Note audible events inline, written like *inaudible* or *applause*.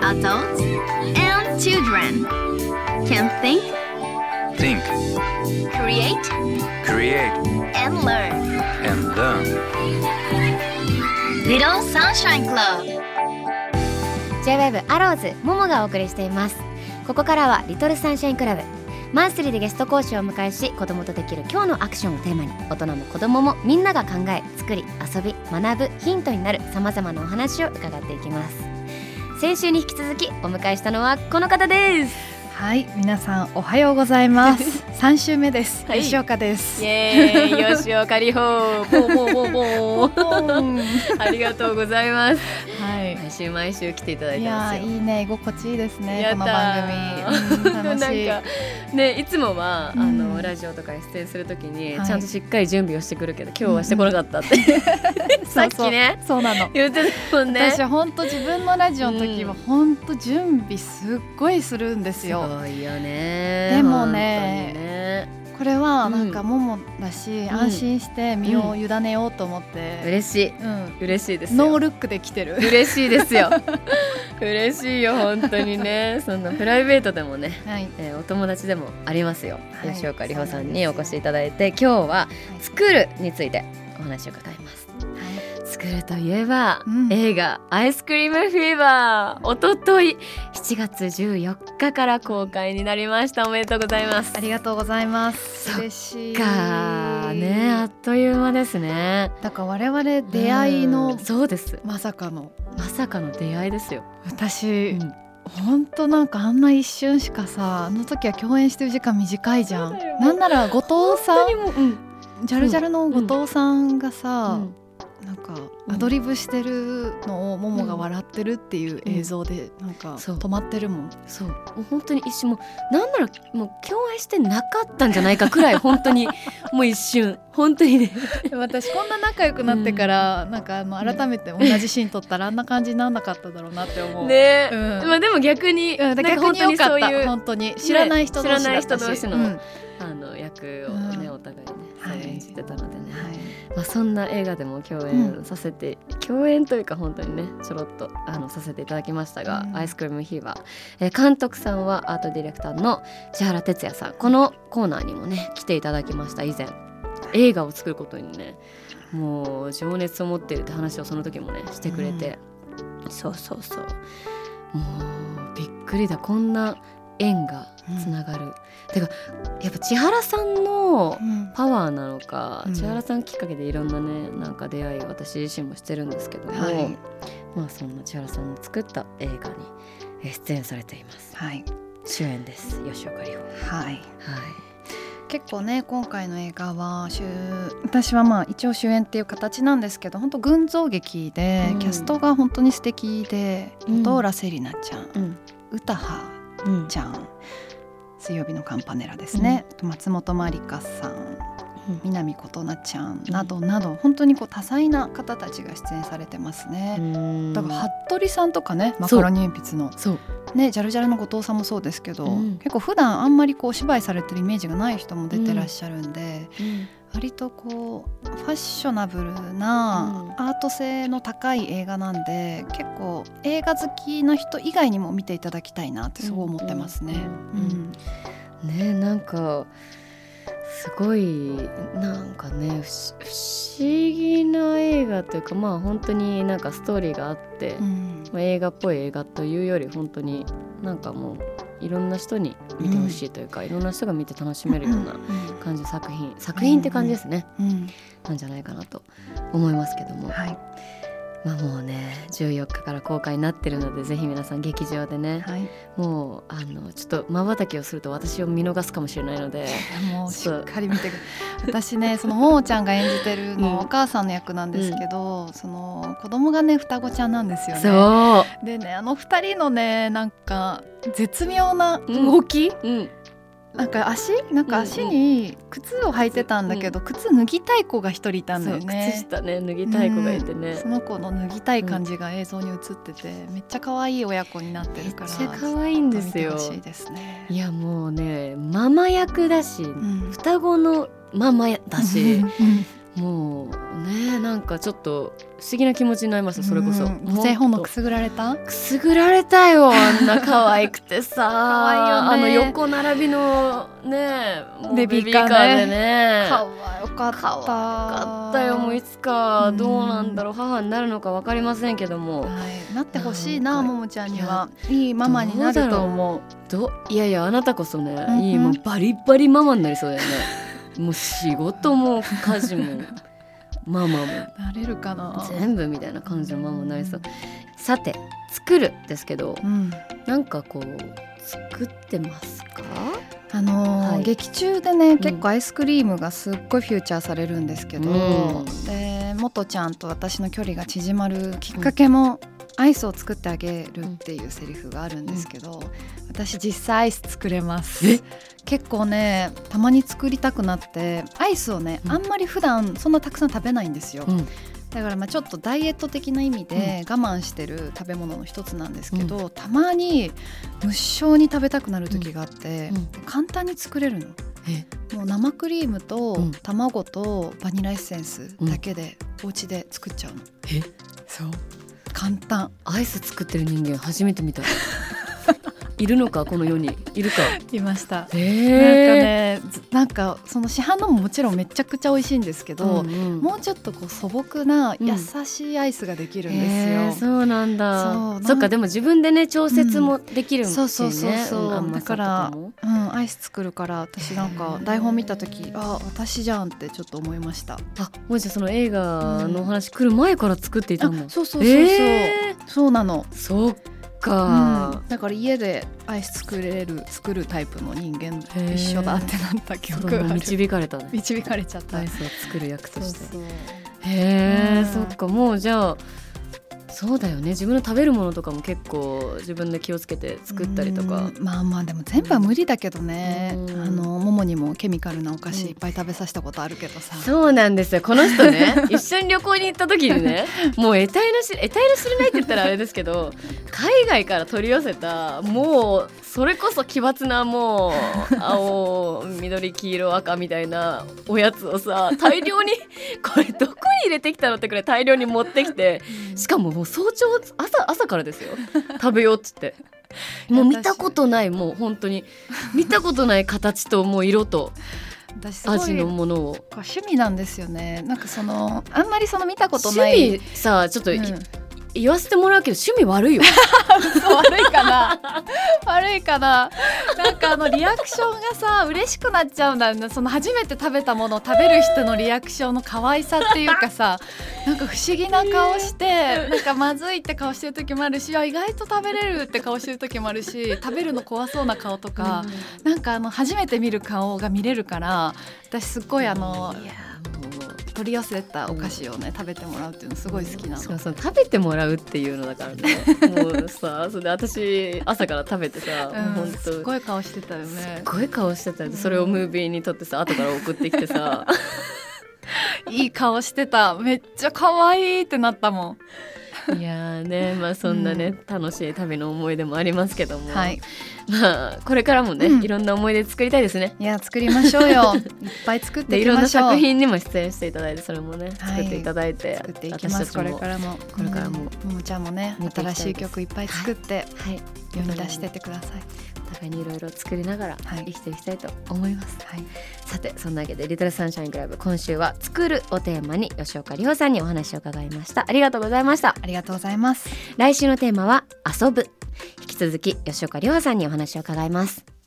Adults and children can think, Think, create, create, and learn. and learn. Little Sunshine Club J-WAVE アローズももがお送りしていますここからはリトルサンシャインクラブマンスリーでゲスト講師をお迎えし子供とできる今日のアクションをテーマに大人も子供もみんなが考え作り遊び学ぶヒントになるさまざまなお話を伺っていきます先週に引き続きお迎えしたのはこの方ですはい、皆さんおはようございます。*laughs* 三週目です。はい。吉岡です。エーイ。*laughs* 吉岡里帆。ボーボーボーボーありがとうございます。はい。毎週毎週来ていただいてますいいね、居心地いいですね。この番組、うん、*laughs* 楽しい。なんかねいつもは、うん。あのラジオとかに出演するときに、はい。ちゃんとしっかり準備をしてくるけど今日はしてこなかったって、*laughs* さっきね。そうなの。言ってたもんね。私本当自分のラジオの時はうん。本当準備すっごいするんですすよ。ごいよね。でもねこれはうん。なんかももだし、ん。安心して身を委ねようと思って、嬉しい。うん、嬉しいですよ。ノールックで来てる。嬉しいですよ。*laughs* 嬉しいよ本当にね。そんなプライベートでもねはい。えーお友達でもありますよ、はい。吉岡里帆さんにお越しいただいて今日は「作る」についてお話を伺います作るといえば、うん。映画「アイスクリームフィーバー」おととい7月14日から公開になりました。おめでとうございます。ありがとうございます。嬉しい。かねあっという間ですね。だから我々出会いのうん。そうです。まさかの。まさかの出会いですよ、私、うん。ほんとなんかあんな一瞬しかさあの時は共演してる時間短いじゃん。なんなら後藤さんん。ジャルジャルの後藤さんがさ、うんなんかうん。アドリブしてるのをももが笑ってるっていう映像でなんかそう。止まってるもん、そう。もう本当に一瞬もうなんならもう共演してなかったんじゃないかくらい *laughs* 本当にもう一瞬。本当にね。私こんな仲良くなってから、なんかあの改めて同じシーン撮ったらあんな感じにならなかっただろうなって思う。ね、うん。まあでも逆に、うん、逆に良かった本当にそういう本当に。知らない人同士だったし、知らない人同士のうん。あの役をね、うん。お互いね、はい。演じてたのでまあ、そんな映画でも共演させて、共演というか本当にねちょろっとあのさせていただきましたが、うん。アイスクリームフィーバー、えー監督さんはアートディレクターの千原哲也さん。このコーナーにもね来ていただきました。以前映画を作ることにねもう情熱を持っているって話をその時もねしてくれて、そうそうそう。もうびっくりだ。こんな縁がつながる、てかやっぱ千原さんのうん。パワーなのか、うん。千原さんきっかけでいろんなねなんか出会い私自身もしてるんですけども、はい。まあそんな千原さんの作った映画にえー出演されています。はい。主演です吉岡里帆。はい。はい。結構ね今回の映画は主私はまあ一応主演っていう形なんですけど本当群像劇で、うん。キャストが本当に素敵でうん。本浦セリナちゃんうん。歌羽うんちゃん。水曜日のカンパネラですね、あと松本まりかさん。南琴奈ちゃんなどなど、本当にこう多彩な方たちが出演されてますね。だから服部さんとかねマカロニ鉛筆の。ねジャルジャルの後藤さんもそうですけど、うん。結構普段あんまりこう芝居されてるイメージがない人も出てらっしゃるんで、割とこうファッショナブルなアート性の高い映画なんで結構映画好きな人以外にも見ていただきたいなってすごい思ってますね。うんねなんかすごいなんかね不思不思議な映画というかまあ本当になんかストーリーがあって、うん。まあ、映画っぽい映画というより本当になんかもういろんな人に見てほしいというか、いろんな人が見て楽しめるような感じの作品。作品って感じですね、うん。なんじゃないかなと思いますけども、はいまあもうね14日から公開になってるのでぜひ皆さん劇場でね、はい、もうあのちょっとまばたきをすると私を見逃すかもしれないのでもうしっかり見てく私ねそのももちゃんが演じてるの、うんお母さんの役なんですけど、その子供がね双子ちゃんなんですよね。でねあの二人のねなんか絶妙な動き、うんなんか足なんか足に靴を履いてたんだけど、靴脱ぎたい子が一人いたんだよね。下ね脱ぎたい子がいてね、その子の脱ぎたい感じが映像に映ってて、めっちゃ可愛い親子になってるからめっちゃ可愛いんですよ。いですね。いやもうねママ役だし、ん。双子のママだし。うんもうねなんかちょっと不思議な気持ちになりましたそれこそ。うん母性本能もっくすぐられた？とくすぐられたよあんな可愛くてさ。*laughs* 愛いよね。あの横並びのねベビーカーね。でね。可愛かった。可愛かったよもういつか。どうなんだろう母になるのか分かりませんけども。はい、なってほしいなももちゃんには。いいママになると思う。どいやいやあなたこそね、うんうん。いいもうバリバリママになりそうだよねもう仕事も家事も *laughs* ママも。なれるかな。全部みたいな感じのママになりそうさて作るですけどうん。なんかこう作ってますか？あのーはい。劇中でね、ん。結構アイスクリームがすっごいフューチャーされるんですけど、うん。で元ちゃんと私の距離が縮まるきっかけも、アイスを作ってあげるっていうセリフがあるんですけど、私実際アイス作れます。え？結構ねたまに作りたくなってアイスをね、うん。あんまり普段そんなたくさん食べないんですよ、うん。だからまあちょっとダイエット的な意味で我慢してる食べ物の一つなんですけど、たまに無性に食べたくなる時があって、うん。簡単に作れるの。え？もう生クリームとうん。卵とバニラエッセンスだけでお家で作っちゃうの、え？そう簡単アイス作ってる人間初めて見た。いるのかこの世に。いるか。いました。え。なんかねずなんかその市販のももちろんめちゃくちゃ美味しいんですけど、んうん。もうちょっとこう素朴なうん優しいアイスができるんですよ、へーそうなんだ。そうそっかでも自分でね調節もできるしね、そうそうそうそう、ん甘さとだからも。うん、アイス作るから私なんか台本見た時あ私じゃんってちょっと思いました。あもうじゃあその映画のお話来る前から作っていたんだ、あそうそうそうそう、え。そうなの、ーそっうかん、、だから家でアイス作れる作るタイプの人間と一緒だってなった記憶がある。導かれたね。*laughs* 導かれちゃった。アイスを作る役として。へえ、うん。そっか。もうじゃあそうだよね。自分の食べるものとかも結構自分で気をつけて作ったりとか。うん。まあまあでも全部は無理だけどね、うん。あのももにもケミカルなお菓子いっぱい食べさせたことあるけどさ、そうなんですよ。この人ね *laughs* 一緒に旅行に行った時にねもう得体の知れ得体の知れないって言ったらあれですけど海外から取り寄せたもうそれこそ奇抜なもう青緑黄色赤みたいなおやつをさ *laughs* 大量にこれどこに入れてきたのってくらい大量に持ってきてしかももう早朝朝朝からですよ。食べようっつって。*laughs* もう見たことないもう本当に。見たことない形ともう色と味のものを。趣味なんですよね。なんかそのあんまりその見たことない。趣味さちょっと、いうん言わせてもらうけど趣味悪いよ。*laughs* 悪いかな。悪いかな。なんかあのリアクションがさ嬉しくなっちゃうんだよね。その初めて食べたものを食べる人のリアクションの可愛さっていうかさなんか不思議な顔してなんかまずいって顔してる時もあるしあ意外と食べれるって顔してる時もあるし食べるの怖そうな顔とか、なんかあの初めて見る顔が見れるから私すっごいあの取り寄せたお菓子をね食べてもらうっていうのすごい好きなの。そうそう食べてもらうっていうのだからね。*laughs* もうさそれで私朝から食べてさ、うん。もうほんとすごい顔してたよね。すっごい顔してたよそれをムービーに撮ってさ後から送ってきてさ。*laughs* いい顔してた。めっちゃ可愛いってなったもんいやーねまあそんなね、楽しい旅の思い出もありますけども、はい。まあこれからもね、うん。いろんな思い出作りたいですね。いや作りましょうよ。*laughs* いっぱい作っていろんな作品にも出演していただいてそれもねはい。作っていただいて、作っていきますこれからも。これからも。うん。ももちゃんもね新しい曲いっぱい作ってはい。世に出してってください。お互いにいろいろ作りながらはい。生きていきたいと思います、はい。さてそんなわけで「リトルサンシャインクラブ」今週は「作る」をテーマに吉岡里帆さんにお話を伺いました。ありがとうございました。ありがとうがとうございます。来週のテーマは「遊ぶ」引き続き吉岡亮さんにお話を伺います。